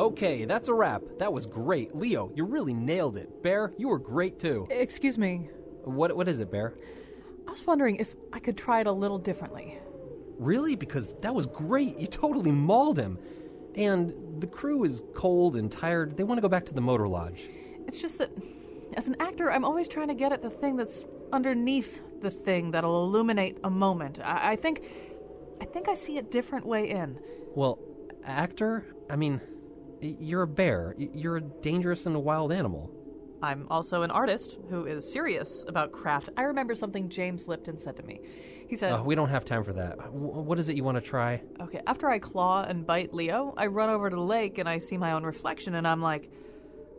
Okay, that's a wrap. That was great. Leo, you really nailed it. Bear, you were great too. Excuse me. What what is it, Bear? I was wondering if I could try it a little differently. Really? Because that was great. You totally mauled him. And the crew is cold and tired. They want to go back to the motor lodge. It's just that as an actor, I'm always trying to get at the thing that's underneath the thing that'll illuminate a moment. I, I think I think I see a different way in. Well, actor? I mean, you're a bear. You're a dangerous and a wild animal. I'm also an artist who is serious about craft. I remember something James Lipton said to me. He said, uh, We don't have time for that. W- what is it you want to try? Okay, after I claw and bite Leo, I run over to the lake and I see my own reflection and I'm like,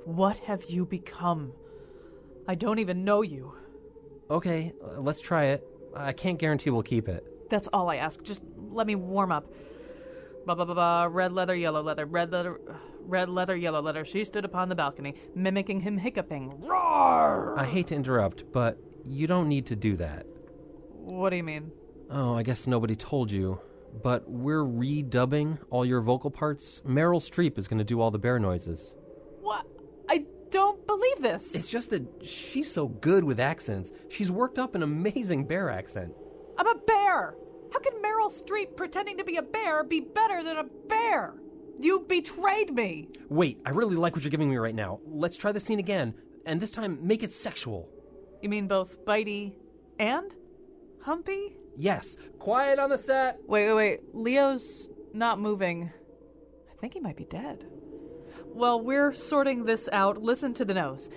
What have you become? I don't even know you. Okay, uh, let's try it. I can't guarantee we'll keep it. That's all I ask. Just let me warm up. Ba ba ba ba. Red leather, yellow leather, red leather, red leather, yellow leather. She stood upon the balcony, mimicking him hiccuping. Roar! I hate to interrupt, but you don't need to do that. What do you mean? Oh, I guess nobody told you. But we're redubbing all your vocal parts. Meryl Streep is going to do all the bear noises. What? I don't believe this. It's just that she's so good with accents. She's worked up an amazing bear accent. I'm a bear! How can Meryl Streep pretending to be a bear be better than a bear? You betrayed me! Wait, I really like what you're giving me right now. Let's try the scene again, and this time make it sexual. You mean both bitey and humpy? Yes. Quiet on the set. Wait, wait, wait. Leo's not moving. I think he might be dead. Well, we're sorting this out. Listen to the nose.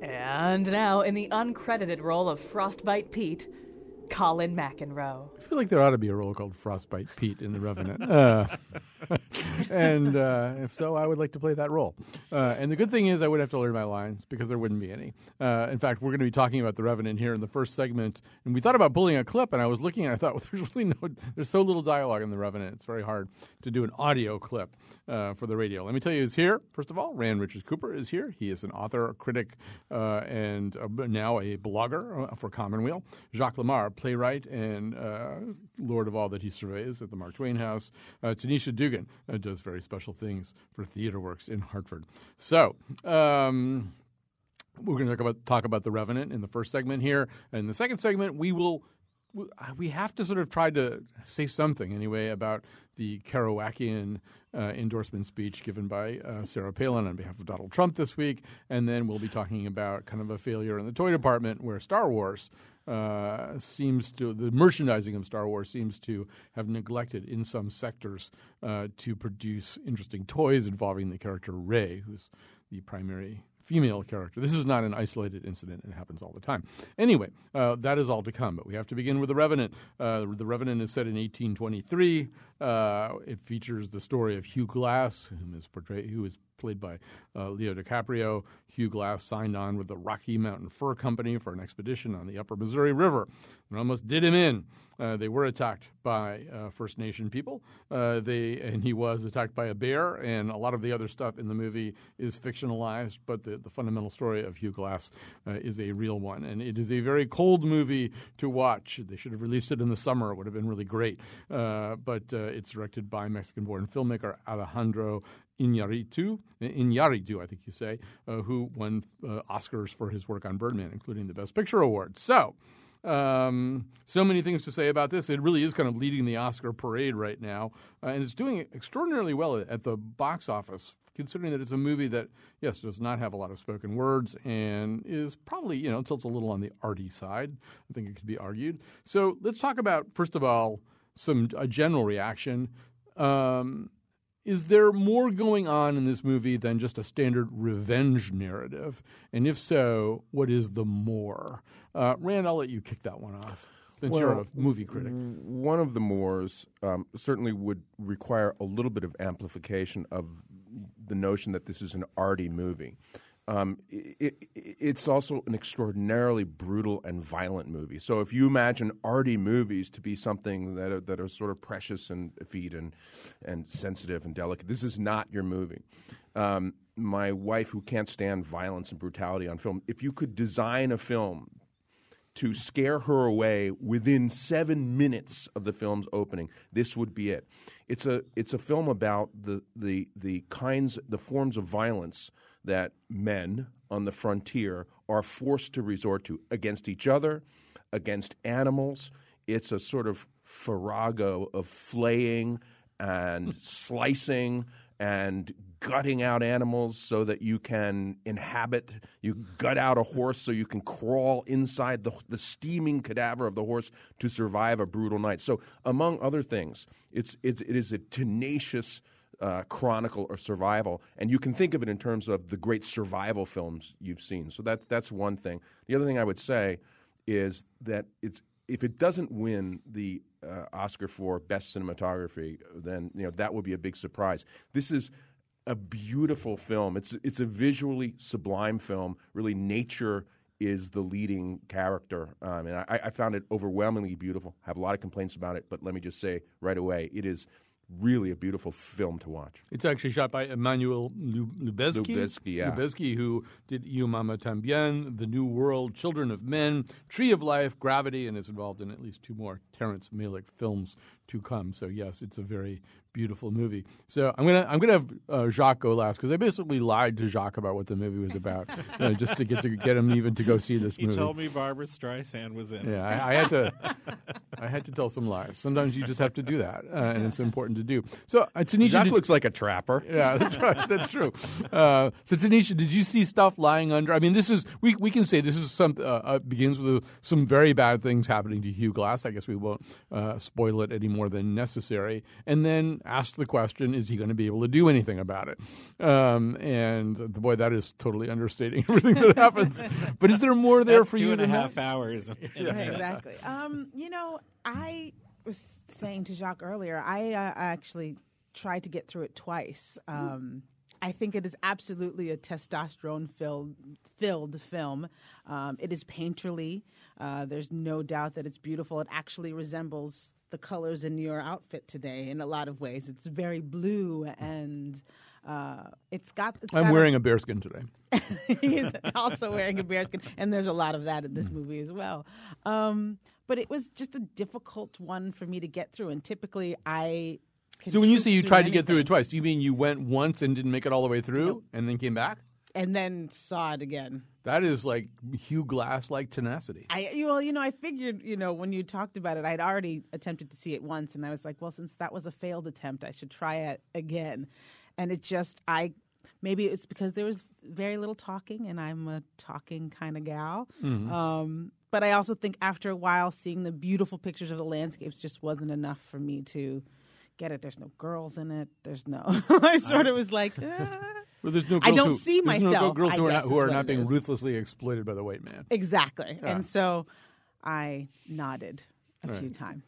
And now, in the uncredited role of Frostbite Pete, Colin McEnroe. I feel like there ought to be a role called Frostbite Pete in The Revenant. Uh, and uh, if so, I would like to play that role. Uh, and the good thing is, I would have to learn my lines because there wouldn't be any. Uh, in fact, we're going to be talking about The Revenant here in the first segment. And we thought about pulling a clip, and I was looking and I thought, well, there's really no, there's so little dialogue in The Revenant. It's very hard to do an audio clip uh, for the radio. Let me tell you who's here. First of all, Rand Richards Cooper is here. He is an author, a critic, uh, and now a blogger for Commonweal. Jacques Lamarre, playwright and uh, lord of all that he surveys at the Mark Twain House. Uh, Tanisha Dugan uh, does very special things for Theater Works in Hartford. So, um, we're going to talk about, talk about the Revenant in the first segment here. In the second segment, we will we have to sort of try to say something anyway about the Kerouacian uh, endorsement speech given by uh, Sarah Palin on behalf of Donald Trump this week, and then we'll be talking about kind of a failure in the toy department where Star Wars uh, seems to the merchandising of Star Wars seems to have neglected in some sectors uh, to produce interesting toys involving the character Rey, who's the primary female character. This is not an isolated incident; it happens all the time. Anyway, uh, that is all to come. But we have to begin with the Revenant. Uh, the Revenant is set in 1823. Uh, it features the story of Hugh Glass, whom is portrayed, who is played by uh, Leo DiCaprio. Hugh Glass signed on with the Rocky Mountain Fur Company for an expedition on the upper Missouri River. It almost did him in. Uh, they were attacked by uh, First Nation people. Uh, they and he was attacked by a bear, and a lot of the other stuff in the movie is fictionalized. But the, the fundamental story of Hugh Glass uh, is a real one, and it is a very cold movie to watch. They should have released it in the summer; it would have been really great. Uh, but uh, it's directed by Mexican-born filmmaker Alejandro Iñárritu, Iñárritu, I think you say, who won Oscars for his work on Birdman, including the Best Picture award. So, um, so many things to say about this. It really is kind of leading the Oscar parade right now, uh, and it's doing extraordinarily well at the box office, considering that it's a movie that, yes, does not have a lot of spoken words and is probably, you know, tilts a little on the arty side. I think it could be argued. So let's talk about, first of all, some a general reaction. Um, is there more going on in this movie than just a standard revenge narrative? And if so, what is the more? Uh, Rand, I'll let you kick that one off since well, you're a movie critic. One of the mores um, certainly would require a little bit of amplification of the notion that this is an arty movie. Um, i i it's also an extraordinarily brutal and violent movie. So if you imagine arty movies to be something that are, that are sort of precious and effete and and sensitive and delicate, this is not your movie. Um, my wife, who can't stand violence and brutality on film, if you could design a film to scare her away within seven minutes of the film's opening, this would be it. It's a it's a film about the the the kinds the forms of violence that men on the frontier are forced to resort to against each other, against animals. It's a sort of farrago of flaying and slicing and gutting out animals so that you can inhabit. You gut out a horse so you can crawl inside the, the steaming cadaver of the horse to survive a brutal night. So, among other things, it's, it's, it is a tenacious uh, chronicle of survival, and you can think of it in terms of the great survival films you've seen. So that that's one thing. The other thing I would say is that it's if it doesn't win the uh, Oscar for best cinematography, then you know that would be a big surprise. This is a beautiful film. It's it's a visually sublime film. Really, nature is the leading character, um, and I, I found it overwhelmingly beautiful. I have a lot of complaints about it, but let me just say right away, it is really a beautiful film to watch. It's actually shot by Emmanuel Lubezki. Lubezki, yeah. Lubezki, who did You Mama Tambien, The New World, Children of Men, Tree of Life, Gravity, and is involved in at least two more Terrence Malick films to come. So yes, it's a very beautiful movie. So I'm gonna I'm gonna have uh, Jacques go last because I basically lied to Jacques about what the movie was about, uh, just to get to get him even to go see this movie. He movie. told me Barbra Streisand was in it. Yeah, I, I had to. I had to tell some lies. Sometimes you just have to do that, uh, and it's important to do. So, uh, Tanisha, Jacques did- looks like a trapper. yeah, that's right. That's true. Uh, so, Tanisha, did you see stuff lying under? I mean, this is we we can say this is some uh, uh, begins with some very bad things happening to Hugh Glass. I guess we won't uh, spoil it any more than necessary. And then ask the question: Is he going to be able to do anything about it? Um, and the boy, that is totally understating everything that happens. But is there more there That's for two you and a than half that? hours. in a Right, minute. exactly. Um, you know, I was saying to Jacques earlier, I uh, actually tried to get through it twice. Um, I think it is absolutely a testosterone filled filled film. Um, it is painterly. Uh, there's no doubt that it's beautiful. It actually resembles the colors in your outfit today in a lot of ways. It's very blue and uh, it's got. It's I'm got wearing a bearskin today. He's also wearing a bearskin, and there's a lot of that in this movie as well. Um, but it was just a difficult one for me to get through, and typically I. can So when you say you tried to get through it twice, do you mean you went once and didn't make it all the way through and then came back? And then saw it again. That is like Hugh Glass like tenacity. I well, you know, I figured, you know, when you talked about it, I'd already attempted to see it once, and I was like, well, since that was a failed attempt, I should try it again. And it just, I maybe it's because there was very little talking, and I'm a talking kind of gal. Um, but I also think after a while, seeing the beautiful pictures of the landscapes just wasn't enough for me to get it. There's no girls in it. There's no. I sort of was like. "Ah." There's no I don't who, see there's no myself, girls I who are not who are not being is. ruthlessly exploited by the white man. Exactly. And so I nodded a few times.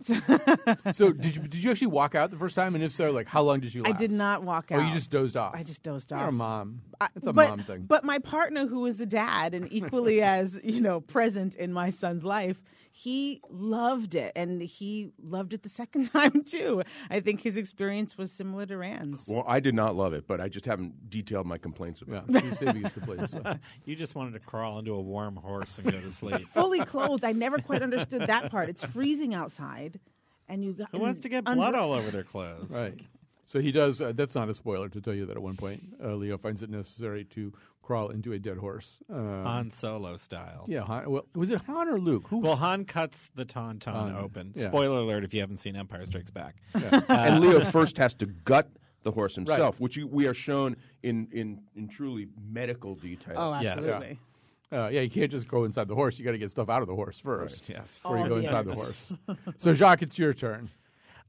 so did you did you actually walk out the first time? And if so, like how long did you? I Last? did not walk Oh, out. you just dozed off. I just dozed off. You're a mom. I- It's a but, mom thing. But my partner, who is a dad and equally as you know present in my son's life, he loved it, and he loved it the second time too. I think his experience was similar to Rand's. Well, I did not love it, but I just haven't detailed my complaints about yeah, it. he's saving his complaints. So. You just wanted to crawl into a warm horse and go to sleep. Fully clothed, I never quite understood that part. It's freezing outside, and you got Who wants to get under- blood all over their clothes? Right. So he does. Uh, that's not a spoiler to tell you that at one point uh, Leo finds it necessary to crawl into a dead horse. Uh, Han Solo style. yeah. Han, well, was it Han or Luke? Who? Well, Han cuts the tauntaun Han, open. yeah. Spoiler alert if you haven't seen Empire Strikes Back. and Leo first has to gut the horse himself, which you, we are shown in, in, in truly medical detail. Oh, Yes. absolutely. Uh, yeah, you can't just go inside the horse. You got to get stuff out of the horse first Yes. before you go the inside the horse. so Jacques, it's your turn.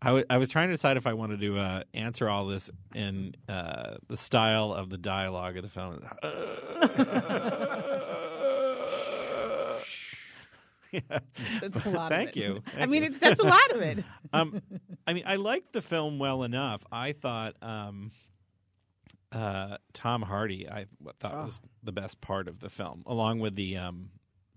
I, w- I was trying to decide if I wanted to uh, answer all this in uh, the style of the dialogue of the film. That's a lot. Thank of it. you. I mean, you. it, that's a lot of it. um, I mean, I liked the film well enough. I thought, um, uh, Tom Hardy, I thought was the best part of the film, along with the um,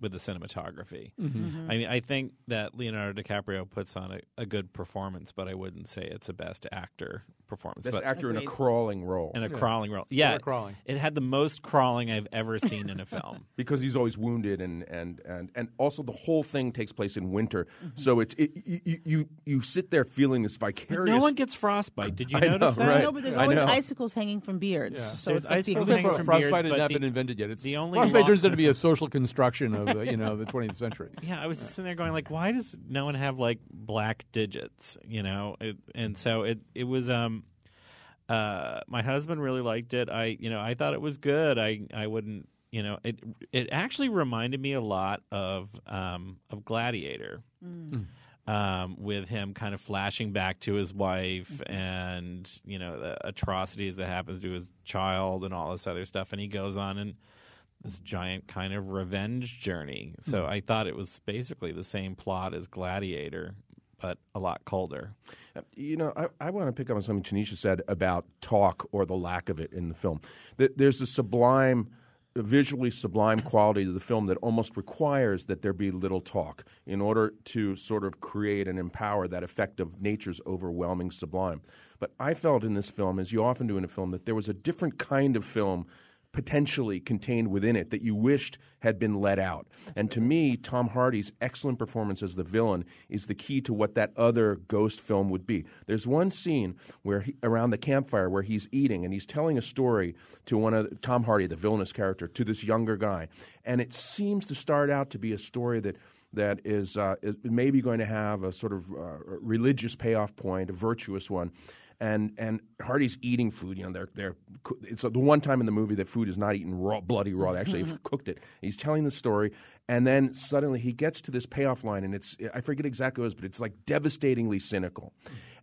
with the cinematography. Mm-hmm. I mean, I think that Leonardo DiCaprio puts on a, a good performance, but I wouldn't say it's a best actor performance. Best but actor in a crawling role. in a crawling role, yeah, crawling. It had the most crawling I've ever seen in a film. because he's always wounded and and and and also the whole thing takes place in winter Mm-hmm. so it's it, you, you you sit there feeling this vicarious No one gets frostbite. Did you I know, notice that? right. No, but there's I always icicles hanging from beards. Yeah. So There's it's like the icicles hanging from frostbite beards, had but not been invented yet. It's the only frostbite turns out to be a social construction of the, you know the 20th century. Yeah, I was sitting there going like, why does no one have like black digits? You know, it, and so it it was. Um, uh, my husband really liked it. I you know I thought it was good. I I wouldn't you know it it actually reminded me a lot of um of Gladiator. Um, with him kind of flashing back to his wife and you know the atrocities that happens to his child and all this other stuff, and he goes on and this giant kind of revenge journey. So hmm. I thought it was basically the same plot as Gladiator, but a lot colder. Uh, you know, I, I want to pick up on something Tanisha said about talk or the lack of it in the film. Th- There's a sublime, visually sublime quality to the film that almost requires that there be little talk in order to sort of create and empower that effect of nature's overwhelming sublime. But I felt in this film, as you often do in a film, that there was a different kind of film potentially contained within it that you wished had been let out. And to me, Tom Hardy's excellent performance as the villain is the key to what that other ghost film would be. There's one scene where he, around the campfire where he's eating and he's telling a story to one of Tom Hardy, the villainous character, to this younger guy, and it seems to start out to be a story that that is, uh, is maybe going to have a sort of uh, religious payoff point, a virtuous one and and Hardy's eating food. You know, they're they're it's the one time in the movie that food is not eaten raw, bloody raw. They actually have cooked it. He's telling the story, and then suddenly he gets to this payoff line, and it's I forget exactly what it is, but it's like devastatingly cynical.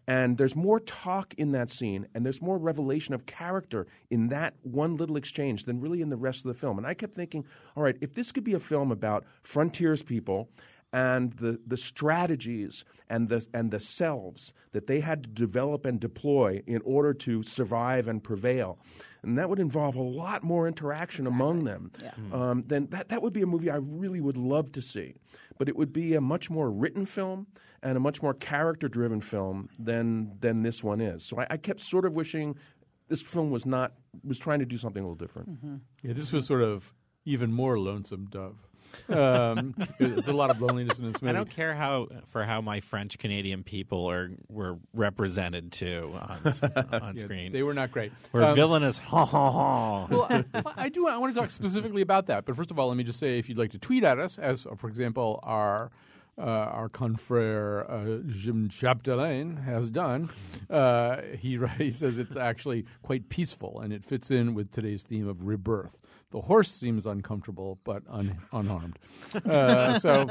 And there's more talk in that scene, and there's more revelation of character in that one little exchange than really in the rest of the film. And I kept thinking, all right, if this could be a film about frontiers people and the, the strategies and the, and the selves that they had to develop and deploy in order to survive and prevail. And that would involve a lot more interaction among them. Um, then that, that would be a movie I really would love to see. But it would be a much more written film and a much more character driven film than, than this one is. So I, I kept sort of wishing this film was not was trying to do something a little different. Yeah, this was sort of even more lonesome dove. Um, there's a lot of loneliness in this movie. I don't care how for how my French Canadian people are were represented too on, on Yeah, screen. They were not great. We're Um, villainous. Ha ha ha. well, I, I do. I want to talk specifically about that. But first of all, let me just say, if you'd like to tweet at us, as uh, for example our uh, our confrere uh, Jim Chapdelaine has done, uh, he he says it's actually quite peaceful and it fits in with today's theme of rebirth. The horse seems uncomfortable but un, unharmed. Uh, so.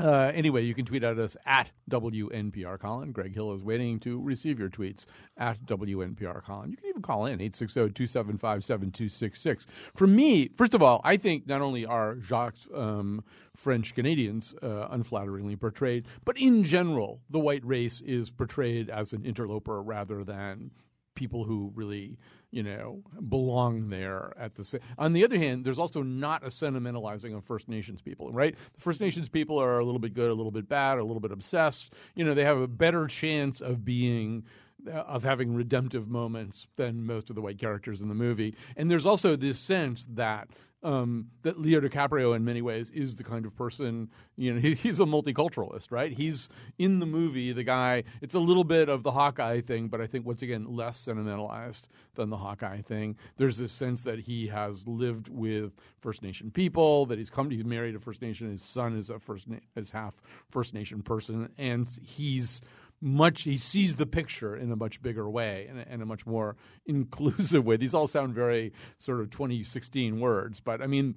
Uh, anyway, you can tweet at us at WNPR Colin. Greg Hill is waiting to receive your tweets at WNPR Colin. You can even call in 860-275-7266. For me, first of all, I think not only are Jacques um, French Canadians uh, unflatteringly portrayed, but in general, the white race is portrayed as an interloper rather than people who really you know belong there at the on the other hand there's also not a sentimentalizing of first nations people right? The first nations people are a little bit good a little bit bad a little bit obsessed. You know they have a better chance of being uh, of having redemptive moments than most of the white characters in the movie. And there's also this sense that um, that Leo DiCaprio, in many ways, is the kind of person. You know, he, he's a multiculturalist, right? He's in the movie. The guy. It's a little bit of the Hawkeye thing, but I think once again less sentimentalized than the Hawkeye thing. There's this sense that he has lived with First Nation people. That he's come. He's married a First Nation. His son is a First Na- is half First Nation person, and he's much he sees the picture in a much bigger way and a, and a much more inclusive way. These all sound very sort of 2016 words, but I mean,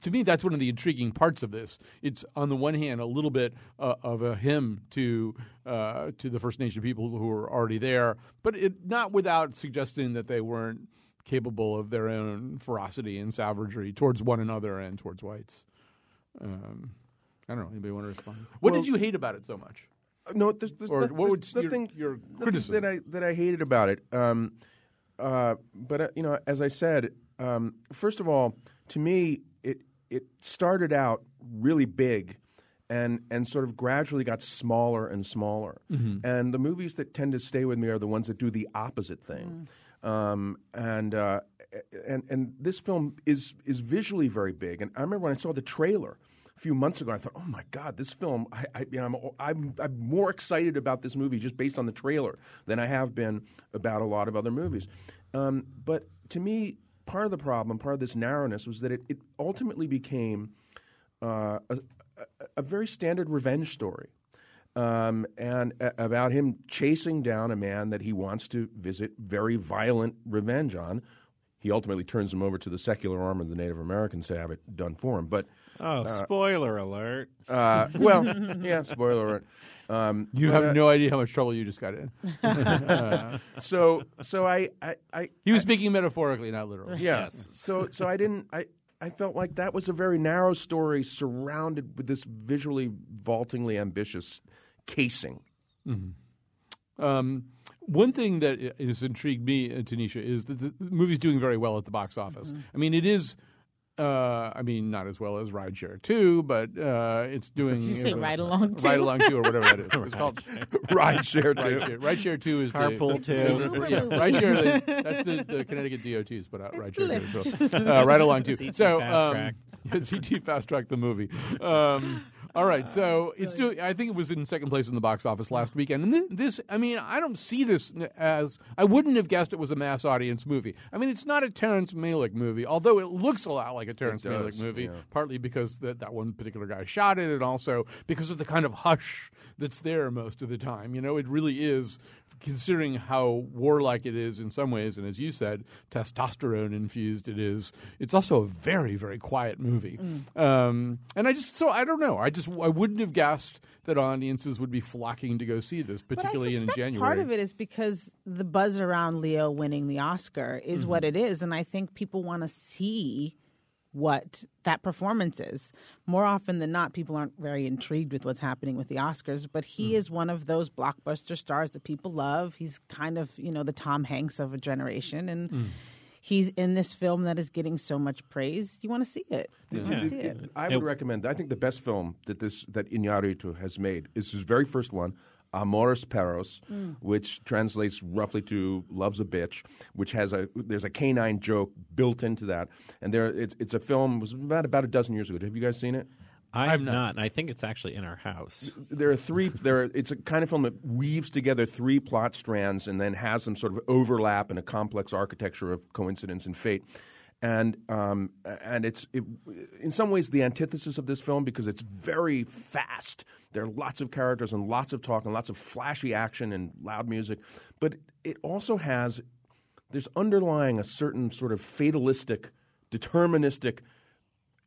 to me, that's one of the intriguing parts of this. It's on the one hand a little bit uh, of a hymn to uh, to the First Nation people who are already there, but it, not without suggesting that they weren't capable of their own ferocity and savagery towards one another and towards whites. Um, I don't know. Anybody want to respond? What Well- did you hate about it so much? No, there's, there's Or no- what would there's your- nothing, your nothing criticism? that I that I hated about it. Um, uh, but uh, you know, as I said, um, first of all, to me, it it started out really big, and and sort of gradually got smaller and smaller. And the movies that tend to stay with me are the ones that do the opposite thing. Um, and uh, and and this film is is visually very big. And I remember when I saw the trailer a few months ago, I thought, oh my God, this film! I, I, you know, I'm, I'm I'm more excited about this movie just based on the trailer than I have been about a lot of other movies. Um, but to me, part of the problem, part of this narrowness, was that it, it ultimately became uh, a, a, very standard revenge story. Um, and a- about him chasing down a man that he wants to visit very violent revenge on. He ultimately turns him over to the secular arm of the Native Americans to have it done for him. But Oh, spoiler alert! uh, well, yeah, spoiler alert. Um, You have uh, no idea how much trouble you just got in. So, so I, I, I He was speaking metaphorically, not literally. Yeah. So so I didn't I I felt like that was a very narrow story surrounded with this visually vaultingly ambitious casing. Um, one thing that has intrigued me, uh, Tanisha, is that the the movie's doing very well at the box office. Mm-hmm. I mean, it is. Uh, I mean, not as well as Rideshare Two, but uh, it's doing. you say know, Ride Along 2? Ride Along Two, or whatever that is. It's called Ride share too. Rideshare. Rideshare Two is Carpool the, two. yeah, Rideshare. The, that's the, the Connecticut DOT's put out Rideshare Two. So uh, Ride Along Two. CT so Fast um, Track. CT Fast Track the movie. Um, all right, so it's doing. I think it was in second place in the box office last weekend. And thi- this, I mean, I don't see this as. I wouldn't have guessed it was a mass audience movie. I mean, it's not a Terrence Malick movie, although it looks a lot like a Terrence does, Malick movie. yeah. Partly because that that one particular guy shot it, and also because of the kind of hush that's there most of the time. You know, it really is. Considering how warlike it is in some ways, and as you said, testosterone infused it is, it's also a very, very quiet movie. Um, and I just, so I don't know. I just, I wouldn't have guessed that audiences would be flocking to go see this, particularly in January. Part of it is because the buzz around Leo winning the Oscar is what Mm-hmm. it is, and I think people want to see what that performance is. More often than not, people aren't very intrigued with what's happening with the Oscars, but he Mm. is one of those blockbuster stars that people love. He's kind of, you know, the Tom Hanks of a generation, and Mm. he's in this film that is getting so much praise. You want to see it. You want to see it. I would recommend. I think the best film that this that Iñárritu has made is his very first one, Amores Perros, mm. which translates roughly to "loves a bitch," which has a there's a canine joke built into that, and there it's it's a film was about about a dozen years ago. Have you guys seen it? I have not. and I think it's actually in our house. there are three there are, it's a kind of film that weaves together three plot strands and then has some sort of overlap in a complex architecture of coincidence and fate and um, and it's it, in some ways the antithesis of this film because it's very fast. There are lots of characters and lots of talk and lots of flashy action and loud music, but it also has there's underlying a certain sort of fatalistic, deterministic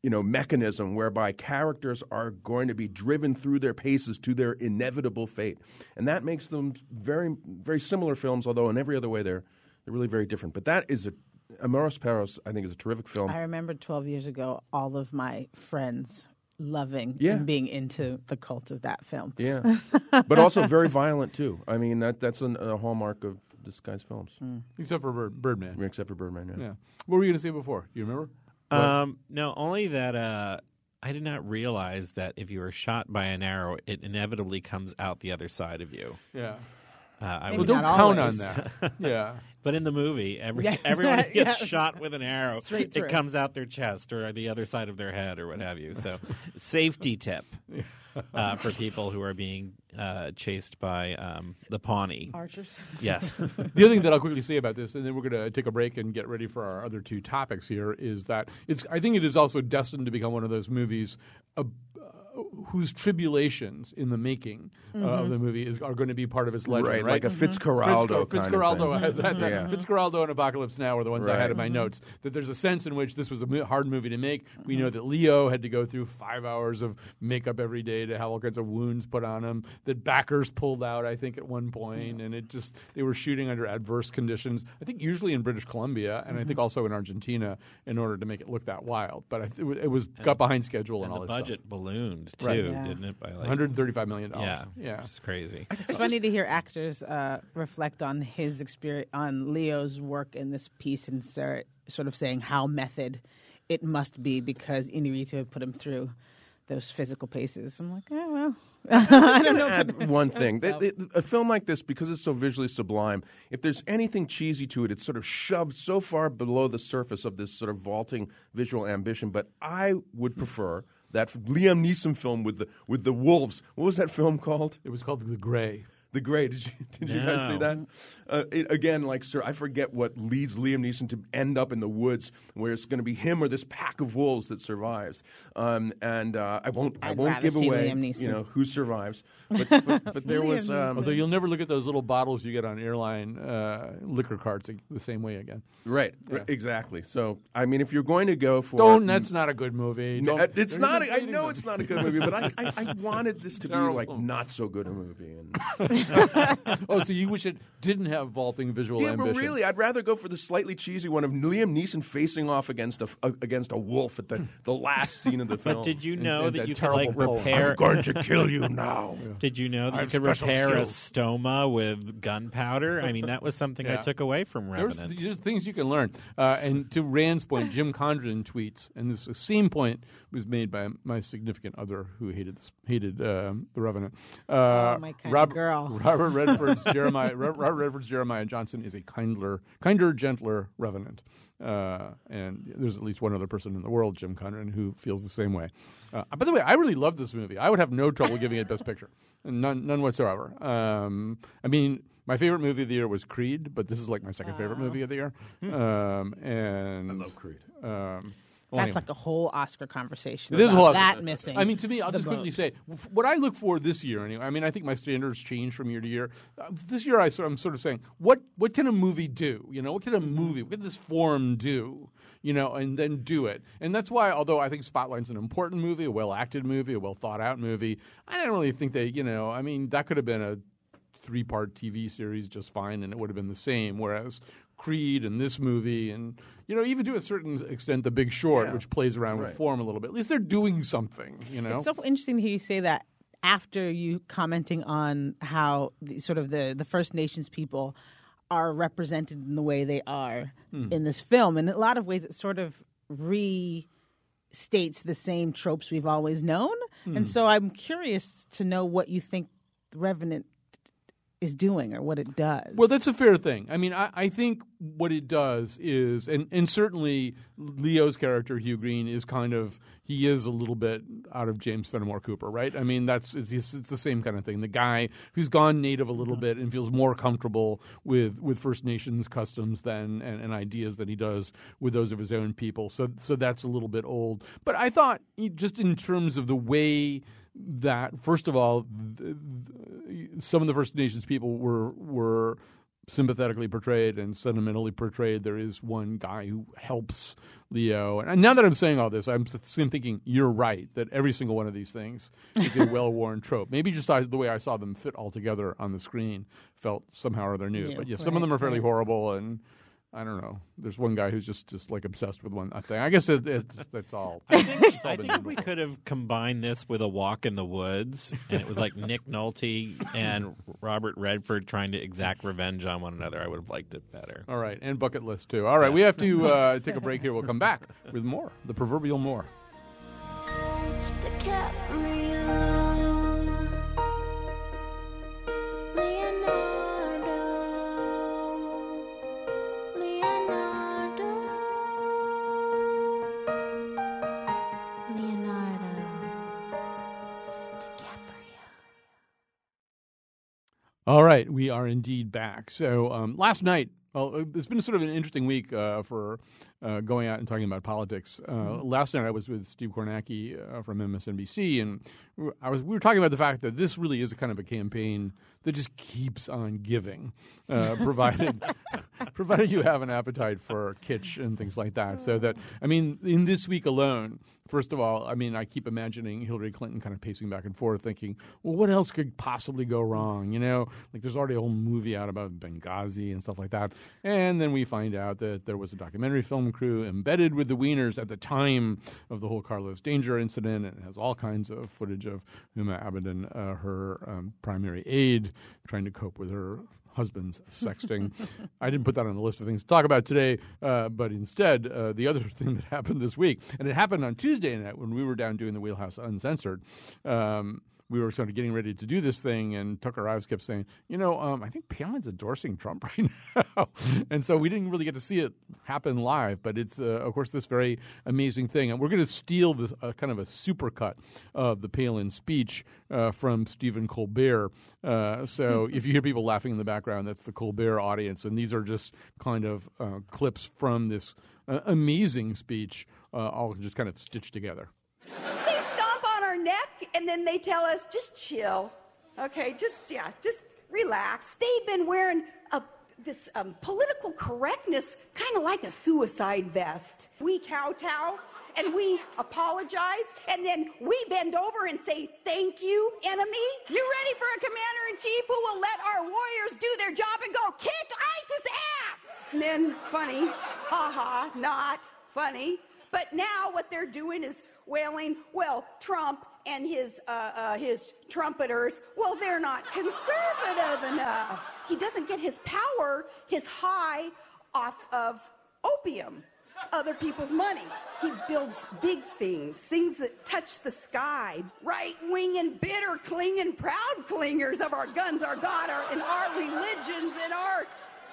you know mechanism whereby characters are going to be driven through their paces to their inevitable fate. And that makes them very very similar films although in every other way they're they're really very different. But that is a Amores Perros I think is a terrific film I remember 12 years ago, all of my friends loving Yeah. and being into the cult of that film. yeah but also very violent too I mean that that's an, a hallmark of this guy's films Except for Bird, Birdman. except for Birdman yeah. Yeah. What were you going to say before? Do you remember? Um, no, only that uh, I did not realize that if you were shot by an arrow, it inevitably comes out the other side of you. Yeah. Uh, I Well, don't not count always. on that. yeah. but in the movie, every Yes. everyone who gets Yes. shot with an arrow, Straight it comes out their chest or the other side of their head or what have you. So, safety tip uh, for people who are being uh, chased by um, the Pawnee. Archers. Yes. The other thing that I'll quickly say about this, and then we're going to take a break and get ready for our other two topics here, is that it's. I think it is also destined to become one of those movies. Uh, whose tribulations in the making uh, of the mm-hmm. movie is, are going to be part of his legend, right, right? like a Fitzcarraldo Fitz- kind of Fitzcarraldo thing. has that. Mm-hmm. Yeah. Fitzcarraldo and Apocalypse Now are the ones I had in my notes. That there's a sense in which this was a hard movie to make. We know mm-hmm. that Leo had to go through five hours of makeup every day to have all kinds of wounds put on him. That backers pulled out, I think, at one point, and it just they were shooting under adverse conditions. I think usually in British Columbia, and I think also in Argentina, in order to make it look that wild. But I th- it was got behind schedule and, and all the that budget ballooned. Around too, Right. Yeah. didn't it? By like 135 million dollars. Yeah, yeah. it's crazy. It's funny to hear actors uh, reflect on his experience, on Leo's work in this piece, and sort sort of saying how method it must be because Iñárritu had put him through those physical paces. I'm like, oh well. I don't know. if add it- one thing. so. That- that- a film like this, because it's so visually sublime, if there's anything cheesy to it, it's sort of shoved so far below the surface of this sort of vaulting visual ambition. But I would prefer that Liam Neeson film with the with the wolves. What was that film called? It was called The Gray. The Gray. Did you did you guys see that? Uh, it, again, like sir, I forget what leads Liam Neeson to end up in the woods, where it's going to be him or this pack of wolves that survives. Um, and uh, I won't I I'd won't give away you know who survives. But but, but there was. Um, Although you'll never look at those little bottles you get on airline uh, liquor carts the same way again. Right, r- exactly. So, I mean, if you're going to go for Don't. That's not a good movie. No, Don't, it's don't not. even I know anything. it's not a good movie, but I, I, I wanted this to be like not so good a movie. And oh, so you wish it didn't have vaulting visual yeah, ambition? but really, I'd rather go for the slightly cheesy one of Liam Neeson facing off against a, a- against a wolf at the, the last scene of the film. But did you know and that that you could terrible like poem. repair? going to kill you now? Did you know that I you could special repair a stoma with gunpowder? I mean, that was something I took away from Revenant. there's things you can learn. Uh, and to Rand's point, Jim Condren tweets, and this same point was made by my significant other who hated this, hated um, the Revenant. Uh, Oh, my kind of Robert, girl. Robert Redford's Jeremiah. Robert Redford's Jeremiah Johnson is a kindler, kinder, gentler Revenant. Uh, and there's at least one other person in the world, Jim Conran, who feels the same way. Uh, by the way, I really love this movie. I would have no trouble giving it Best Picture, none, none whatsoever. Um, I mean, my favorite movie of the year was Creed, but this is like my second favorite movie of the year. Um, and I love Creed. Um, That's anyway. like a whole Oscar conversation. Is a whole that missing. I mean, to me, I'll just quickly say what I look for this year. Anyway, I mean, I think my standards change from year to year. Uh, this year, I sort, I'm sort of saying, what what can a movie do? You know, what can a movie, what can this form do? You know, and then do it. And that's why, although I think Spotlight's an important movie, a well acted movie, a well thought out movie, I don't really think that. You know, I mean, that could have been a three part TV series just fine, and it would have been the same. Whereas Creed and this movie, and you know, even to a certain extent, The Big Short, which plays around with form a little bit. At least they're doing something. You know, It's so interesting to hear you say that after you commenting on how the, sort of the, the First Nations people are represented in the way they are Hmm. in this film. In a lot of ways, it sort of restates the same tropes we've always known. Hmm. And so I'm curious to know what you think Revenant is doing or what it does. Well, that's a fair thing. I mean, I, I think what it does is, and, and certainly Leo's character Hugh Green is kind of he is a little bit out of James Fenimore Cooper, right? I mean, that's it's, it's the same kind of thing. The guy who's gone native a little bit and feels more comfortable with with First Nations customs than and, and ideas than he does with those of his own people. So so that's a little bit old. But I thought just in terms of the way that first of all some of the First Nations people were were sympathetically portrayed and sentimentally portrayed. There is one guy who helps Leo, and now that I'm saying all this, I'm thinking you're right that every single one of these things is a well-worn trope. Maybe just the way I saw them fit all together on the screen felt somehow or other new. Yeah, but yeah, some of them are fairly right. horrible and. I don't know. There's one guy who's just, just like obsessed with one thing. I guess it, it's that's all. I think, all I think we could have combined this with a walk in the woods, and it was like Nick Nolte and Robert Redford trying to exact revenge on one another. I would have liked it better. All right, and bucket list too. All right, we have to uh, take a break here. We'll come back with more, the proverbial more. All right, we are indeed back. So um, last night, well, uh, it's been sort of an interesting week uh, for uh, going out and talking about politics. Uh, Last night, I was with Steve Kornacki uh, from MSNBC, and we were- I was we were talking about the fact that this really is a kind of a campaign that just keeps on giving, uh, provided provided you have an appetite for kitsch and things like that. So that I mean, in this week alone, First of all, I mean, I keep imagining Hillary Clinton kind of pacing back and forth, thinking, "Well, what else could possibly go wrong?" You know, like there's already a whole movie out about Benghazi and stuff like that. And then we find out that there was a documentary film crew embedded with the Wieners at the time of the whole Carlos Danger incident, and it has all kinds of footage of Huma Abedin, uh, her um, primary aide, trying to cope with her husband's sexting. I didn't put that on the list of things to talk about today, uh, but instead, uh, the other thing that happened this week, and it happened on Tuesday night when we were down doing the Wheelhouse Uncensored. Um, we were sort of getting ready to do this thing, and Tucker Ives kept saying, "You know, um, I think Palin's endorsing Trump right now," and so we didn't really get to see it happen live. But it's, uh, of course, this very amazing thing, and we're going to steal this uh, kind of a supercut of the Palin speech uh, from Stephen Colbert. Uh, so if you hear people laughing in the background, that's the Colbert audience, and these are just kind of uh, clips from this uh, amazing speech, all just kind of stitched together. They stomp on our neck and then they tell us, just chill. Okay, just, yeah, just relax. They've been wearing a, this um, political correctness kind of like a suicide vest. We kowtow and we apologize and then we bend over and say, thank you, enemy. You ready for a commander in chief who will let our warriors do their job and go kick ISIS ass? And then, funny, haha, not funny. But now what they're doing is wailing, well, Trump and his, uh, uh, his trumpeters, well, they're not conservative enough. He doesn't get his power, his high, off of OPM, other people's money. He builds big things, things that touch the sky. Right wing and bitter clinging proud clingers of our guns, our God, our, and our religions, and our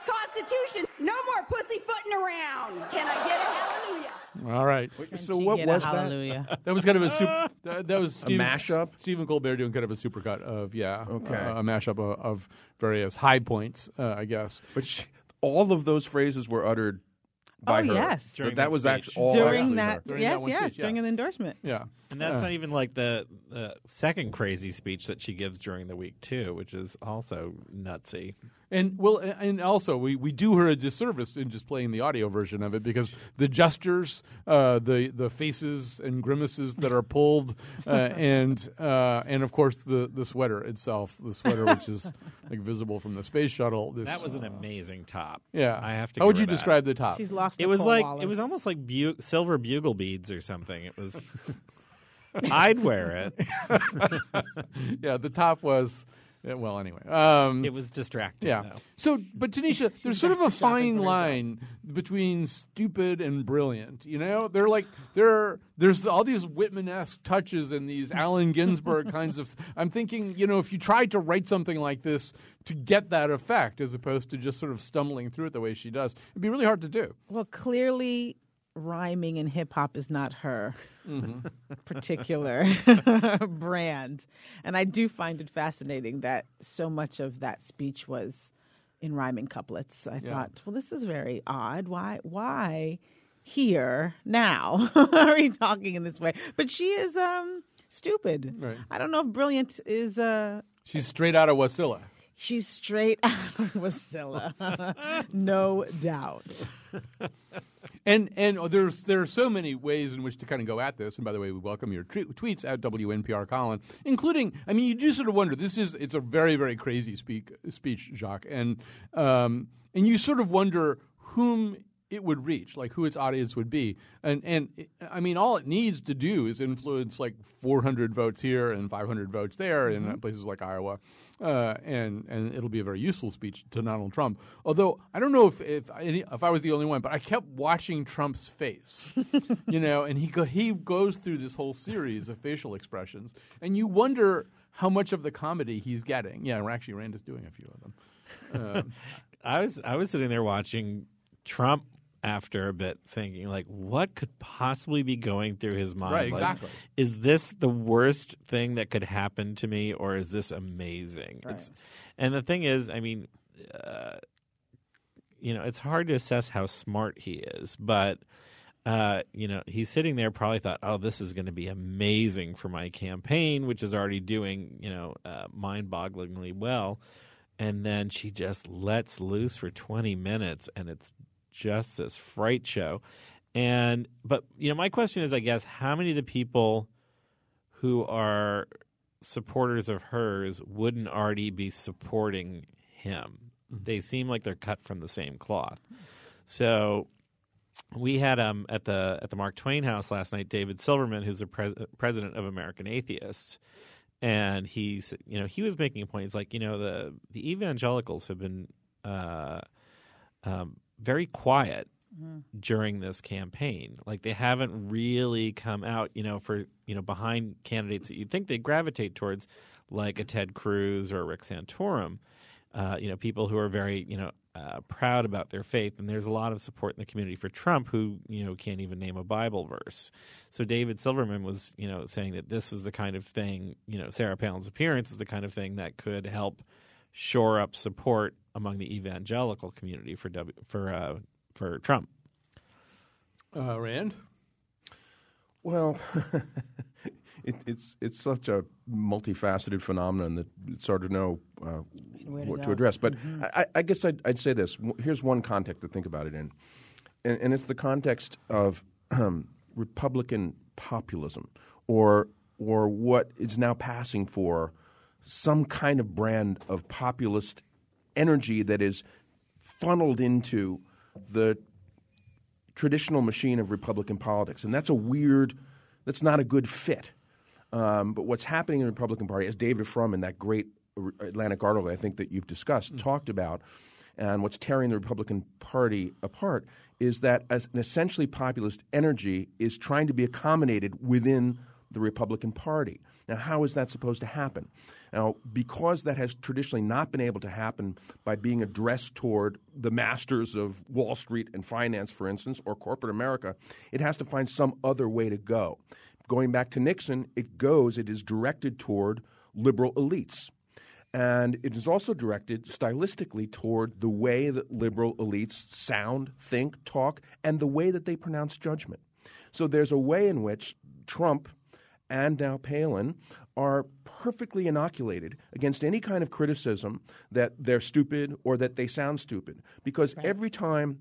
Constitution. No more pussyfooting around. Can I get a hallelujah? All right. So what was that? hallelujah. That was kind of a super. that, that was Stephen, mashup? Stephen Colbert doing kind of a supercut of yeah, Okay. uh, a mashup of, of various high points, uh, I guess. But she, all of those phrases were uttered by Oh, her. yes. So During that that was speech. actually all during that, her. During yes, that yes, speech, during yeah. an endorsement. Yeah, And that's Uh, not even like the, the second crazy speech that she gives during the week too, which is also nutsy. And well, and also we, we do her a disservice in just playing the audio version of it because the gestures, uh, the the faces and grimaces that are pulled, uh, and uh, and of course the the sweater itself, the sweater which is like visible from the space shuttle. This, That was an uh, amazing top. yeah. I have to. How would you that. describe the top? She's lost. It was like Wallace. it was almost like bu- silver bugle beads or something. It was. I'd wear it. yeah, the top was. Yeah, well, anyway, um, It was distracting. Yeah. though. So, but Tanisha, there's sort of a back to shopping fine line between stupid and brilliant. You know, they're like there. There's all these Whitman-esque touches and these Allen Ginsberg kinds of. I'm thinking, you know, if you tried to write something like this to get that effect, as opposed to just sort of stumbling through it the way she does, it'd be really hard to do. Well, clearly, rhyming in hip hop is not her Mm-hmm. particular brand. And I do find it fascinating that so much of that speech was in rhyming couplets. I Yeah. thought, well, this is very odd. Why? Why here now are we talking in this way? But she is um stupid. Right. I don't know if brilliant is uh She's straight out of Wasilla. she's straight out of Wasilla. no doubt. And and there's there are so many ways in which to kind of go at this. And by the way, we welcome your tre- tweets at WNPR Colin, including. I mean, you do sort of wonder. This is it's a very very crazy speak speech, Jacques, and um, and you sort of wonder whom it would reach, like who its audience would be. And and I mean, all it needs to do is influence like 400 votes here and 500 votes there in uh, places like Iowa, uh, and and it'll be a very useful speech to Donald Trump. Although I don't know if if any, if I was the only one, but I kept watching Trump's face, you know, and he go, he goes through this whole series of facial expressions, and you wonder how much of the comedy he's getting. Yeah, we're actually Rand is doing a few of them. Um, I was I was sitting there watching Trump after a bit, thinking like, what could possibly be going through his mind? Right, Like, exactly. is this the worst thing that could happen to me, or is this amazing? It's, and the thing is, I mean, uh, you know, it's hard to assess how smart he is, but. Uh, you know, he's sitting there, probably thought, "Oh, this is going to be amazing for my campaign, which is already doing, you know, uh, mind-bogglingly well." And then she just lets loose for twenty minutes, and it's just this fright show. and but you know, my question is, I guess, how many of the people who are supporters of hers wouldn't already be supporting him? They seem like they're cut from the same cloth. So we had um at the at the Mark Twain House last night David Silverman, who's the pres- president of American Atheists, and he's you know he was making a point. He's like you know the the evangelicals have been uh, um, very quiet during this campaign. Like they haven't really come out, you know, for you know behind candidates that you'd think they gravitate towards, like a Ted Cruz or a Rick Santorum. Uh, you know, people who are very you know uh, proud about their faith, and there's a lot of support in the community for Trump, who you know can't even name a Bible verse. So David Silverman was you know saying that this was the kind of thing, you know, Sarah Palin's appearance is the kind of thing that could help shore up support among the evangelical community for w, for uh, for Trump. Uh, Rand? Well, it, it's it's such a multifaceted phenomenon that it's hard to know uh, what to address. But I, I guess I'd, I'd say this. Here's one context to think about it in, and, and it's the context of um, Republican populism, or or what is now passing for some kind of brand of populist energy that is funneled into the traditional machine of Republican politics, and that's a weird. That's not a good fit. Um, but what's happening in the Republican Party, as David Frum in that great Atlantic article I think that you've discussed talked about, and what's tearing the Republican Party apart is that as an essentially populist energy is trying to be accommodated within the Republican Party. Now, how is that supposed to happen? Now, because that has traditionally not been able to happen by being addressed toward the masters of Wall Street and finance, for instance, or corporate America, it has to find some other way to go. Going back to Nixon, it goes, it is directed toward liberal elites. And it is also directed stylistically toward the way that liberal elites sound, think, talk, and the way that they pronounce judgment. So there's a way in which Trump and now Palin are perfectly inoculated against any kind of criticism that they're stupid or that they sound stupid. Because every time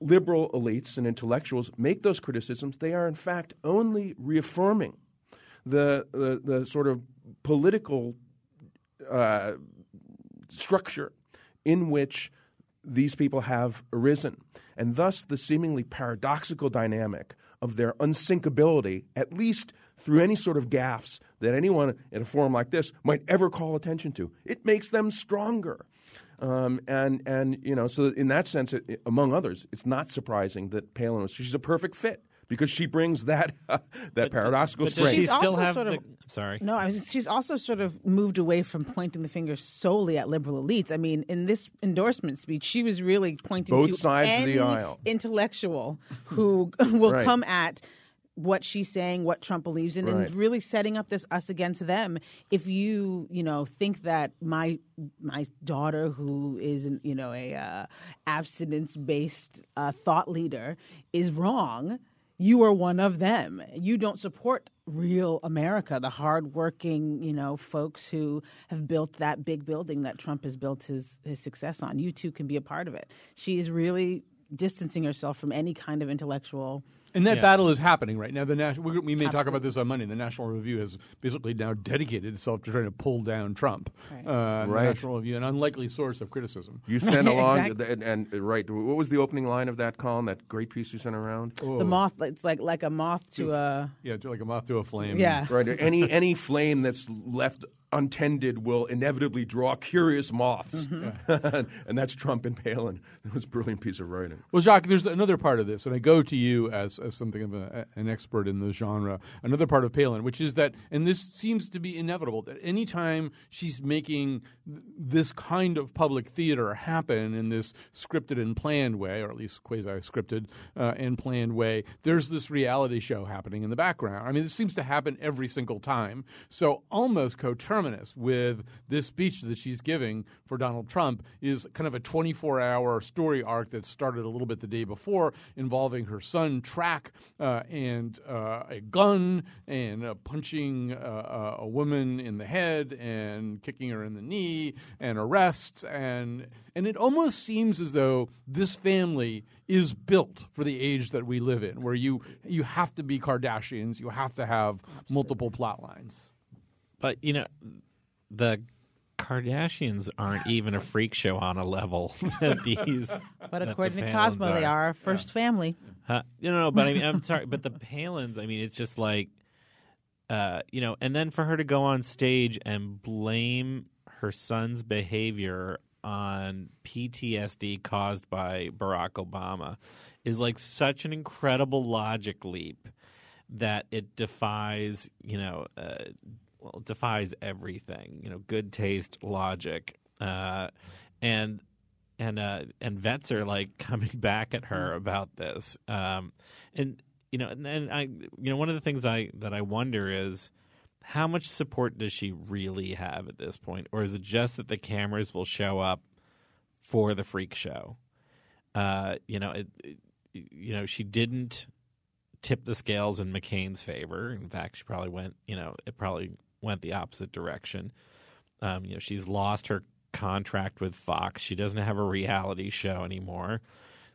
liberal elites and intellectuals make those criticisms, they are in fact only reaffirming the, the, the sort of political uh, structure in which these people have arisen. And thus, the seemingly paradoxical dynamic of their unsinkability, at least through any sort of gaffes that anyone in a forum like this might ever call attention to. It makes them stronger. Um, and, and, you know, so in that sense, it, among others, it's not surprising that Palin was, she's a perfect fit because she brings that, that paradoxical But does strength. she She's still also have sort the, sorry. No, I was, she's also sort of moved away from pointing the finger solely at liberal elites. I mean, in this endorsement speech, she was really pointing Both to sides of any the aisle. intellectual who will Right. come at what she's saying, what Trump believes in, Right. and really setting up this us against them. If you, you know, think that my my daughter, who is, an, you know, a uh, abstinence based uh, thought leader, is wrong, you are one of them. You don't support real America, the hardworking, you know, folks who have built that big building that Trump has built his his success on. You too can be a part of it. She is really distancing herself from any kind of intellectual. And that Yeah. battle is happening right now. The national, we, we may talk about this on Monday. The National Review has basically now dedicated itself to trying to pull down Trump. Right. Uh, the National Review, an unlikely source of criticism. You sent along, Exactly. and, and right. What was the opening line of that column? That great piece you sent around. Oh. The moth, it's like like a moth to a. Yeah, to like a moth to a flame. Yeah. Right. Any any flame that's left untended will inevitably draw curious moths, and that's Trump and Palin. That was a brilliant piece of writing. Well, Jacques, there's another part of this, and I go to you as, as something of a, an expert in the genre. Another part of Palin, which is that, and this seems to be inevitable, that anytime she's making th- this kind of public theater happen in this scripted and planned way, or at least quasi scripted uh, and planned way, there's this reality show happening in the background. I mean, this seems to happen every single time. So, almost coterminous with this speech that she's giving for Donald Trump is kind of a 24 hour story arc that started a little bit the day before involving her son Track uh, and uh, a gun and uh, punching uh, a woman in the head and kicking her in the knee and arrests. And and it almost seems as though this family is built for the age that we live in where you you have to be Kardashians. You have to have multiple plot lines. But you know, the Kardashians aren't even a freak show on a level that these. But that according the to Cosmo, they are a first family. Huh? You know, but I mean, I'm sorry, but the Palins. I mean, it's just like, uh, you know, and then for her to go on stage and blame her son's behavior on PTSD caused by Barack Obama is like such an incredible logic leap that it defies, you know, uh, well, defies everything, you know, good taste, logic, uh, and and uh, and vets are like coming back at her about this, um, and you know, and, and I, you know, one of the things I that I wonder is how much support does she really have at this point, or is it just that the cameras will show up for the freak show? Uh, you know, it, it, you know, she didn't tip the scales in McCain's favor. In fact, she probably went, you know, it probably went the opposite direction. Um, you know, she's lost her contract with Fox. She doesn't have a reality show anymore.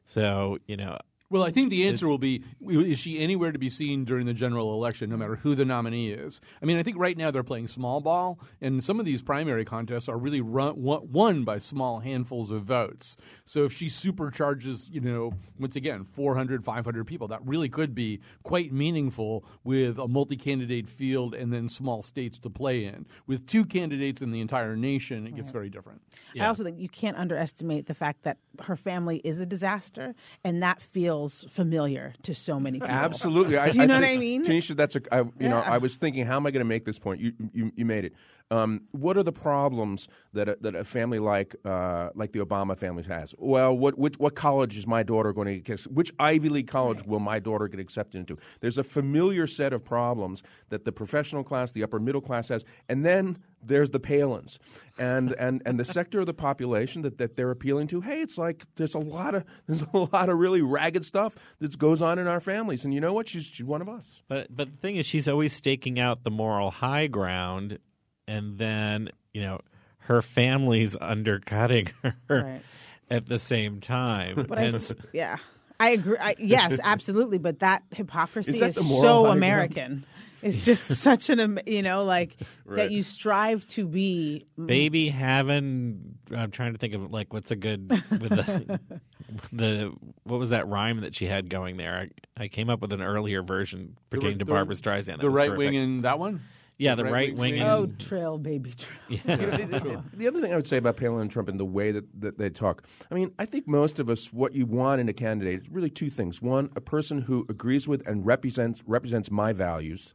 So, you know, Well, I think the answer will be: Is she anywhere to be seen during the general election, no matter who the nominee is? I mean, I think right now they're playing small ball, and some of these primary contests are really run, won won by small handfuls of votes. So if she supercharges, you know, once again, 400, 500 people, that really could be quite meaningful with a multi-candidate field and then small states to play in. With two candidates in the entire nation, it gets very different. I also think you can't underestimate the fact that her family is a disaster, and that feels familiar to so many people. Absolutely. I, you know what I mean? Tanisha, that's a. I, you know, I was thinking, how am I going to make this point? You, you, you made it. Um, what are the problems that a, that a family like uh, like the Obama family has? Well, what which, what college is my daughter going to get? Which Ivy League college will my daughter get accepted into? There's a familiar set of problems that the professional class, the upper middle class has, and then there's the Palins and and and the sector of the population that, that they're appealing to. Hey, it's like there's a lot of there's a lot of really ragged stuff that goes on in our families, and you know what? She's she's one of us. But but the thing is, she's always staking out the moral high ground, and then you know her family's undercutting her Right. at the same time. But I, And s- yeah, I agree. I, yes, absolutely. But that hypocrisy Is is, that the moral so high ground? American. It's just such an you know like Right. that you strive to be. baby having, I'm trying to think of like what's a good with the the what was that rhyme that she had going there? I, I came up with an earlier version pertaining to the- Barbra Streisand. that The was right wing in that one? Yeah, the right right wing wing. Oh, trail baby trail. You know, it- it- it- the other thing I would say about Palin and Trump and the way that, that they talk, I mean, I think most of us, what you want in a candidate is really two things. One, a person who agrees with and represents represents my values,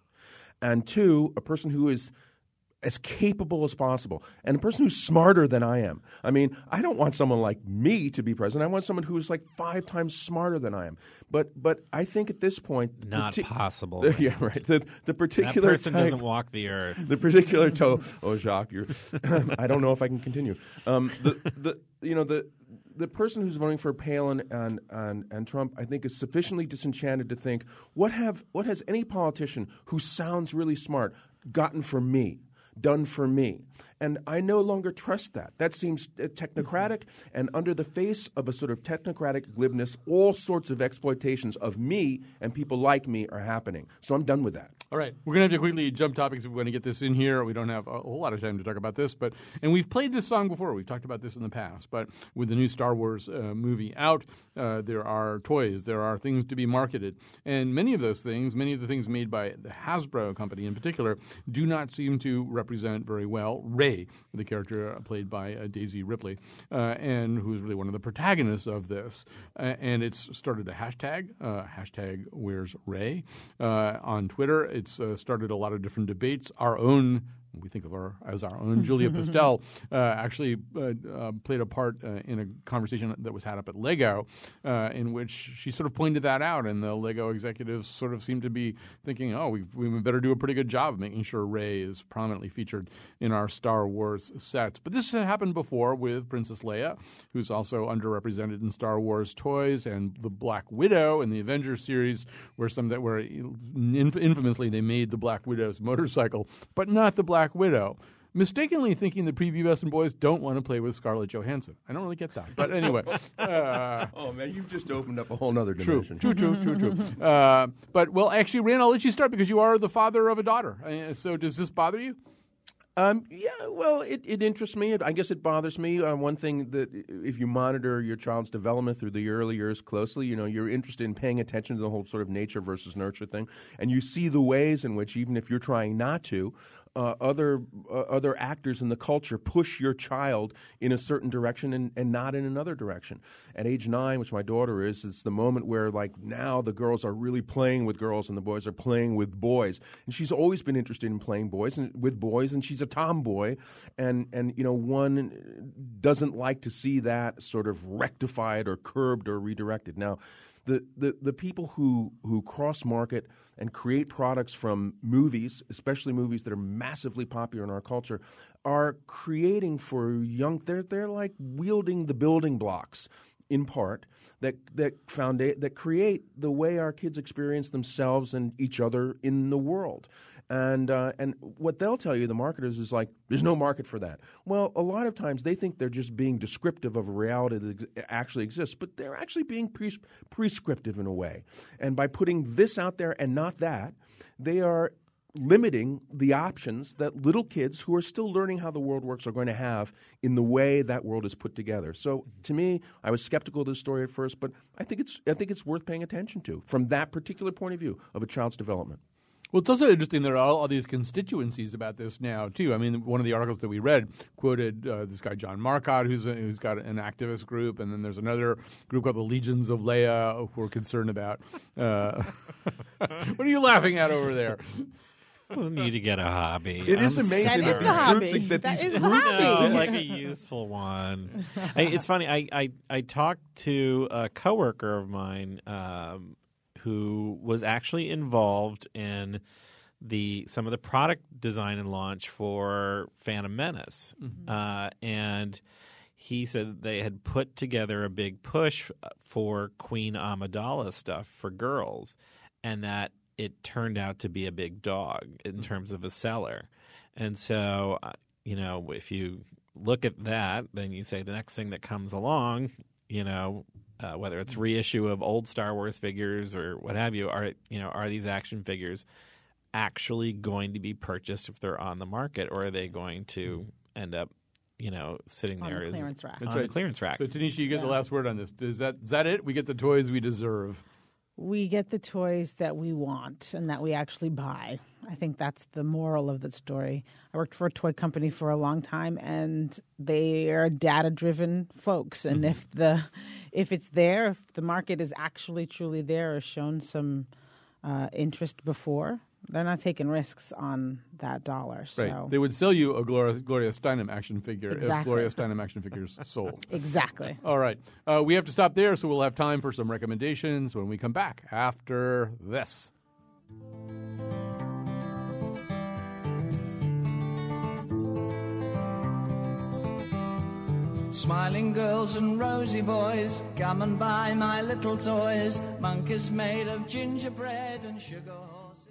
and two, a person who is as capable as possible and a person who's smarter than I am. I mean, I don't want someone like me to be president. I want someone who's like five times smarter than I am. But but I think at this point, Not parti- possible. Yeah, right. The, the that particular person type- doesn't walk the earth. the particular toe. Oh, Jacques, you're. I don't know if I can continue. Um, the the you know the the person who's voting for Palin and, and and Trump, I think, is sufficiently disenchanted to think what have what has any politician who sounds really smart gotten for me. Done for me. And I no longer trust that. That seems uh, technocratic, and under the face of a sort of technocratic glibness, all sorts of exploitations of me and people like me are happening. So I'm done with that. All right, we're gonna have to quickly jump topics if we want to get this in here. We don't have a whole lot of time to talk about this, but and we've played this song before. We've talked about this in the past, but with the new Star Wars uh, movie out, uh, there are toys, there are things to be marketed, and many of those things, many of the things made by the Hasbro company in particular, do not seem to represent very well Rey, the character uh, played by uh, Daisy Ridley, uh, and who's really one of the protagonists of this. Uh, and it's started a hashtag, hashtag Where's Rey, on Twitter. It's started a lot of different debates. Our own we think of her as our own Julia Pistell, uh, actually uh, uh, played a part uh, in a conversation that was had up at Lego, uh, in which she sort of pointed that out, and the Lego executives sort of seemed to be thinking, "Oh, we we better do a pretty good job of making sure Rey is prominently featured in our Star Wars sets." But this had happened before with Princess Leia, who's also underrepresented in Star Wars toys, and the Black Widow in the Avengers series, where some that were inf- infamously they made the Black Widow's motorcycle, but not the Black Widow. Mistakenly thinking that prepubescent boys don't want to play with Scarlett Johansson. I don't really get that. But anyway. Uh, oh, man, you've just opened up a whole other True, dimension. true, true, true, true. Uh, but, well, actually, Rand, I'll let you start because you are the father of a daughter. Uh, so does this bother you? Um, yeah, well, it, it interests me. It, I guess it bothers me. Uh, one thing that if you monitor your child's development through the early years closely, you know, you're interested in paying attention to the whole sort of nature versus nurture thing, and you see the ways in which, even if you're trying not to, uh, other uh, other actors in the culture push your child in a certain direction and, and not in another direction. At age nine, which my daughter is, it's the moment where like now the girls are really playing with girls and the boys are playing with boys. And she's always been interested in playing boys and with boys, and she's a tomboy, and and you know one doesn't like to see that sort of rectified or curbed or redirected. Now, the the, the people who who cross market and create products from movies, especially movies that are massively popular in our culture, are creating for young. They're they're like wielding the building blocks in part that that founda- that create the way our kids experience themselves and each other in the world. And uh, and what they'll tell you, the marketers, is like, there's no market for that. Well, a lot of times they think they're just being descriptive of a reality that ex- actually exists, but they're actually being pres- prescriptive in a way. And by putting this out there and not that, they are limiting the options that little kids who are still learning how the world works are going to have in the way that world is put together. So to me, I was skeptical of this story at first, but I think it's I think it's worth paying attention to from that particular point of view of a child's development. Well, it's also interesting there are all, all these constituencies about this now too. I mean, one of the articles that we read quoted uh, this guy John Marcotte, who's a, who's got an activist group, and then there's another group called the Legions of Leia, who are concerned about. Uh, what are you laughing at over there? We need to get a hobby. It is I'm amazing That that is these groups hobby. that That these is groups. No, like a useful one. I, it's funny. I, I I talked to a coworker of mine um, who was actually involved in the some of the product design and launch for Phantom Menace, uh, and he said they had put together a big push for Queen Amidala stuff for girls, and that it turned out to be a big dog in terms of a seller. And so, uh, you know, if you look at that, then you say the next thing that comes along, you know, uh, whether it's reissue of old Star Wars figures or what have you, are you know, are these action figures actually going to be purchased if they're on the market, or are they going to end up, you know, sitting On there the as- clearance rack. on That's the clearance rack? So, Tanisha, you get the last word on this. Is that is that it? We get the toys we deserve. we get the toys that we want and that we actually buy. I think that's the moral of the story. I worked for a toy company for a long time and they are data driven folks and if the if it's there, if the market is actually truly there or shown some uh, interest before, they're not taking risks on that dollar. So Right. They would sell you a Gloria, Gloria Steinem action figure if Exactly. Gloria Steinem action figures sold. exactly. All right. Uh, we have to stop there, so we'll have time for some recommendations when we come back after this. Smiling girls and rosy boys, come and buy my little toys. Monkeys made of gingerbread and sugar horses.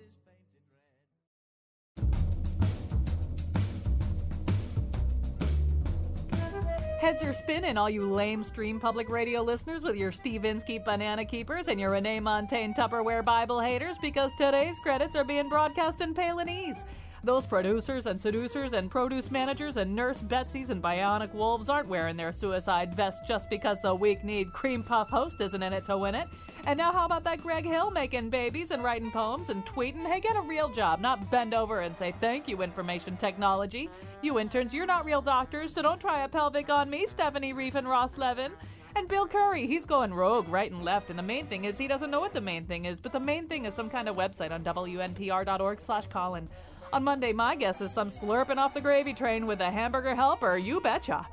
Heads are spinning, all you lame stream public radio listeners with your Steve Inskeep Banana Keepers and your Renee Montagne Tupperware Bible haters because today's credits are being broadcast in Palinese. Those producers and seducers and produce managers and nurse Betsy's and bionic wolves aren't wearing their suicide vests just because the weak kneed cream puff host isn't in it to win it. And now, how about that Greg Hill making babies and writing poems and tweeting? Hey, get a real job, not bend over and say thank you, information technology. You interns, you're not real doctors, so don't try a pelvic on me, Stephanie Riefe and Ross Levin. And Bill Curry, he's going rogue right and left. And the main thing is he doesn't know what the main thing is, but the main thing is some kind of website on WNPR.org slash Colin. On Monday, my guess is some slurping off the gravy train with a hamburger helper, you betcha.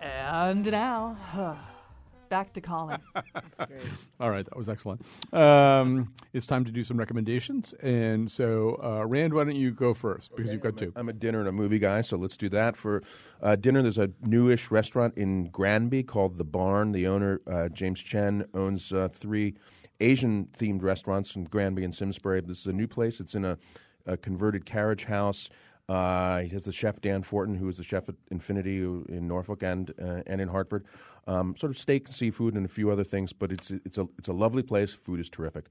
And now, back to Colin. All right, that was excellent. Um, it's time to do some recommendations. And so, uh, Rand, why don't you go first? Because you've got two. I'm a dinner and a movie guy, so let's do that. For uh, dinner, there's a newish restaurant in Granby called The Barn. The owner, uh, James Chen, owns uh, three Asian themed restaurants in Granby and Simsbury. This is a new place. It's in a, a converted carriage house. Uh, he has the chef Dan Fortin, who is the chef at Infinity in Norfolk and uh, and in Hartford. Um, sort of steak, and seafood, and a few other things. But it's it's a it's a lovely place. Food is terrific.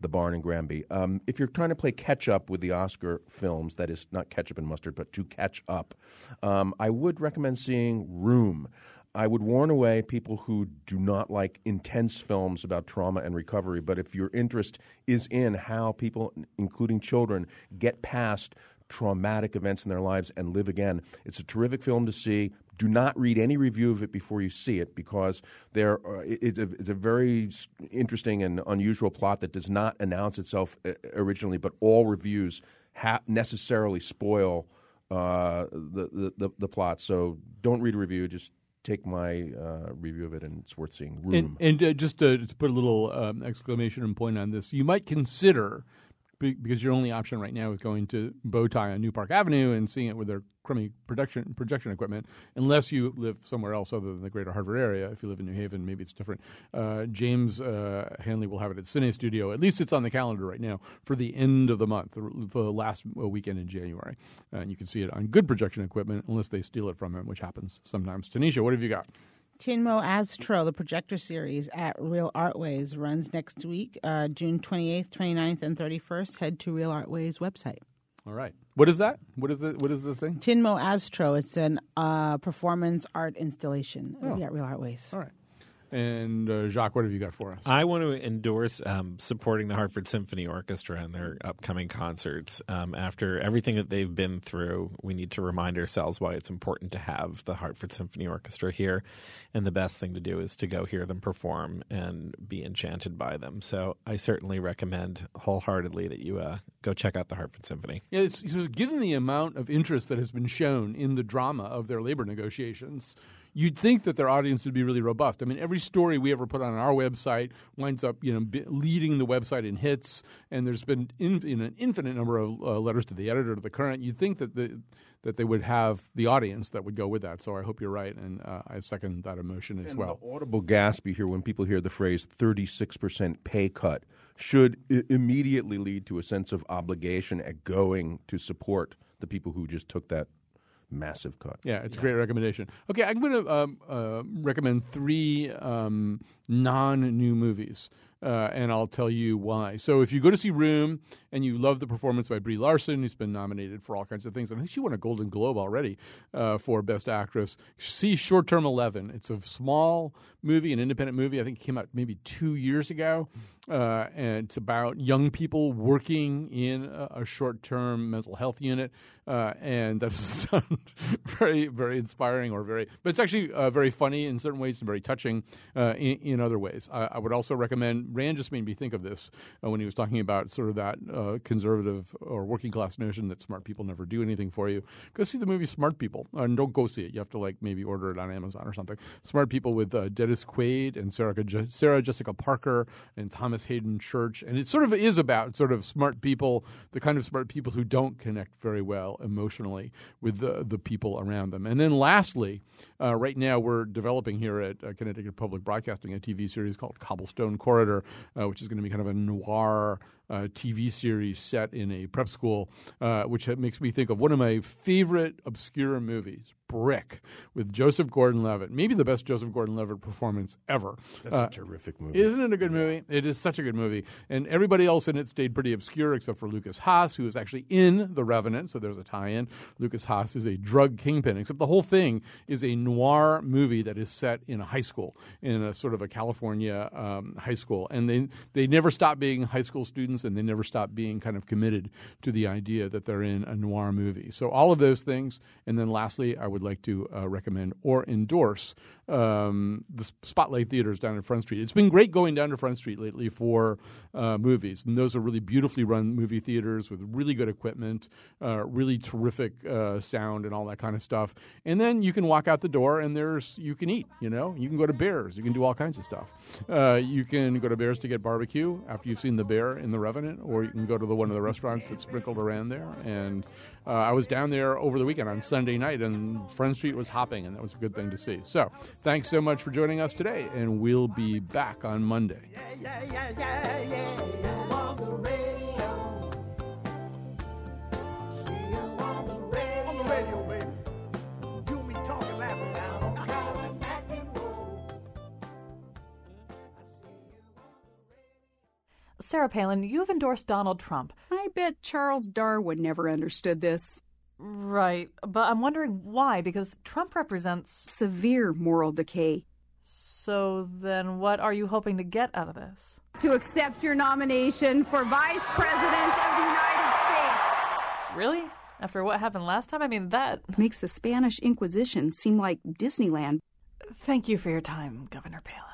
The Barn in Granby. Um, if you're trying to play catch up with the Oscar films, that is not ketchup and mustard, but to catch up, um, I would recommend seeing Room. I would warn away people who do not like intense films about trauma and recovery. But if your interest is in how people, including children, get past traumatic events in their lives and live again, it's a terrific film to see. Do not read any review of it before you see it because there are, it's, a, it's a very interesting and unusual plot that does not announce itself uh, originally, but all reviews ha- necessarily spoil uh, the, the, the, the plot. So don't read a review, just take my uh, review of it, and it's worth seeing. Room. And, and uh, just to, to put a little um, exclamation and point on this, you might consider because your only option right now is going to Bowtie on New Park Avenue and seeing it with their crummy production projection equipment, unless you live somewhere else other than the Greater Hartford area. If you live in New Haven, maybe it's different. Uh, James uh, Hanley will have it at Cinestudio. At least it's on the calendar right now for the end of the month, the, last uh, weekend in January, uh, and you can see it on good projection equipment, unless they steal it from him, which happens sometimes. Tanisha, what have you got? Tinmo Astro, the projector series at Real Art Ways, runs next week, uh, June 28th, 29th, and 31st. Head to Real Art Ways website. All right. What is that? What is the what is the thing? Tinmo Astro, it's an uh, performance art installation Oh. at Real Art Ways. All right. And uh, Jacques, what have you got for us? I want to endorse um, supporting the Hartford Symphony Orchestra and their upcoming concerts. Um, after everything that they've been through, we need to remind ourselves why it's important to have the Hartford Symphony Orchestra here. And the best thing to do is to go hear them perform and be enchanted by them. So I certainly recommend wholeheartedly that you uh, go check out the Hartford Symphony. Yeah, it's given the amount of interest that has been shown in the drama of their labor negotiations. You'd think that their audience would be really robust. I mean, every story we ever put on our website winds up, you know, leading the website in hits. And there's been in, in an infinite number of uh, letters to the editor, to the Courant. You'd think that the that they would have the audience that would go with that. So I hope you're right, and uh, I second that emotion as And well. the audible gasp you hear when people hear the phrase 36% pay cut should I- immediately lead to a sense of obligation at going to support the people who just took that massive cut. Yeah, it's a great recommendation. Okay, I'm going to um, uh, recommend three um, non new movies. Uh, and I'll tell you why. So, if you go to see Room and you love the performance by Brie Larson, who's been nominated for all kinds of things, I think she won a Golden Globe already uh, for Best Actress, see Short Term 11. It's a small movie, an independent movie. I think it came out maybe two years ago. Uh, and it's about young people working in a, a short term mental health unit. Uh, and that doesn't sound very, very inspiring or very, but it's actually uh, very funny in certain ways and very touching uh, in, in other ways. I, I would also recommend, Rand just made me think of this uh, when he was talking about sort of that uh, conservative or working class notion that smart people never do anything for you. Go see the movie Smart People, and don't go see it. You have to like maybe order it on Amazon or something. Smart People with uh, Dennis Quaid and Sarah, Sarah Jessica Parker and Thomas Haden Church, and it sort of is about sort of smart people, the kind of smart people who don't connect very well emotionally with the the people around them. And then lastly, uh, right now we're developing here at uh, Connecticut Public Broadcasting a TV series called Cobblestone Corridor, uh, which is going to be kind of a noir. Uh, TV series set in a prep school, uh, which makes me think of one of my favorite obscure movies, Brick, with Joseph Gordon-Levitt. Maybe the best Joseph Gordon-Levitt performance ever. That's Uh, a terrific movie. isn't it a good movie? It is such a good movie. And everybody else in it stayed pretty obscure except for Lukas Haas, who is actually in The Revenant, so there's a tie in. Lukas Haas is a drug kingpin, except the whole thing is a noir movie that is set in a high school, in a sort of a California um, high school. And they, they never stop being high school students and they never stop being kind of committed to the idea that they're in a noir movie. So all of those things, and then lastly, I would like to uh, recommend or endorse um, the Spotlight Theaters down in Front Street. It's been great going down to Front Street lately for uh, movies, and those are really beautifully run movie theaters with really good equipment, uh, really terrific uh, sound, and all that kind of stuff. And then you can walk out the door, and there's you can eat. You know, you can go to Bears, you can do all kinds of stuff. Uh, you can go to Bears to get barbecue after you've seen the bear in the Revenant, or you can go to the one of the restaurants that's sprinkled around there. And uh, I was down there over the weekend on Sunday night, and Front Street was hopping, and that was a good thing to see. So, thanks so much for joining us today, and we'll be back on Monday. Sarah Palin, you've endorsed Donald Trump. I bet Charles Darwin never understood this. Right, but I'm wondering why, because Trump represents. Severe moral decay. So then, what are you hoping to get out of this? To accept your nomination for Vice President of the United States. Really? After what happened last time? I mean, that. Makes the Spanish Inquisition seem like Disneyland. Thank you for your time, Governor Palin.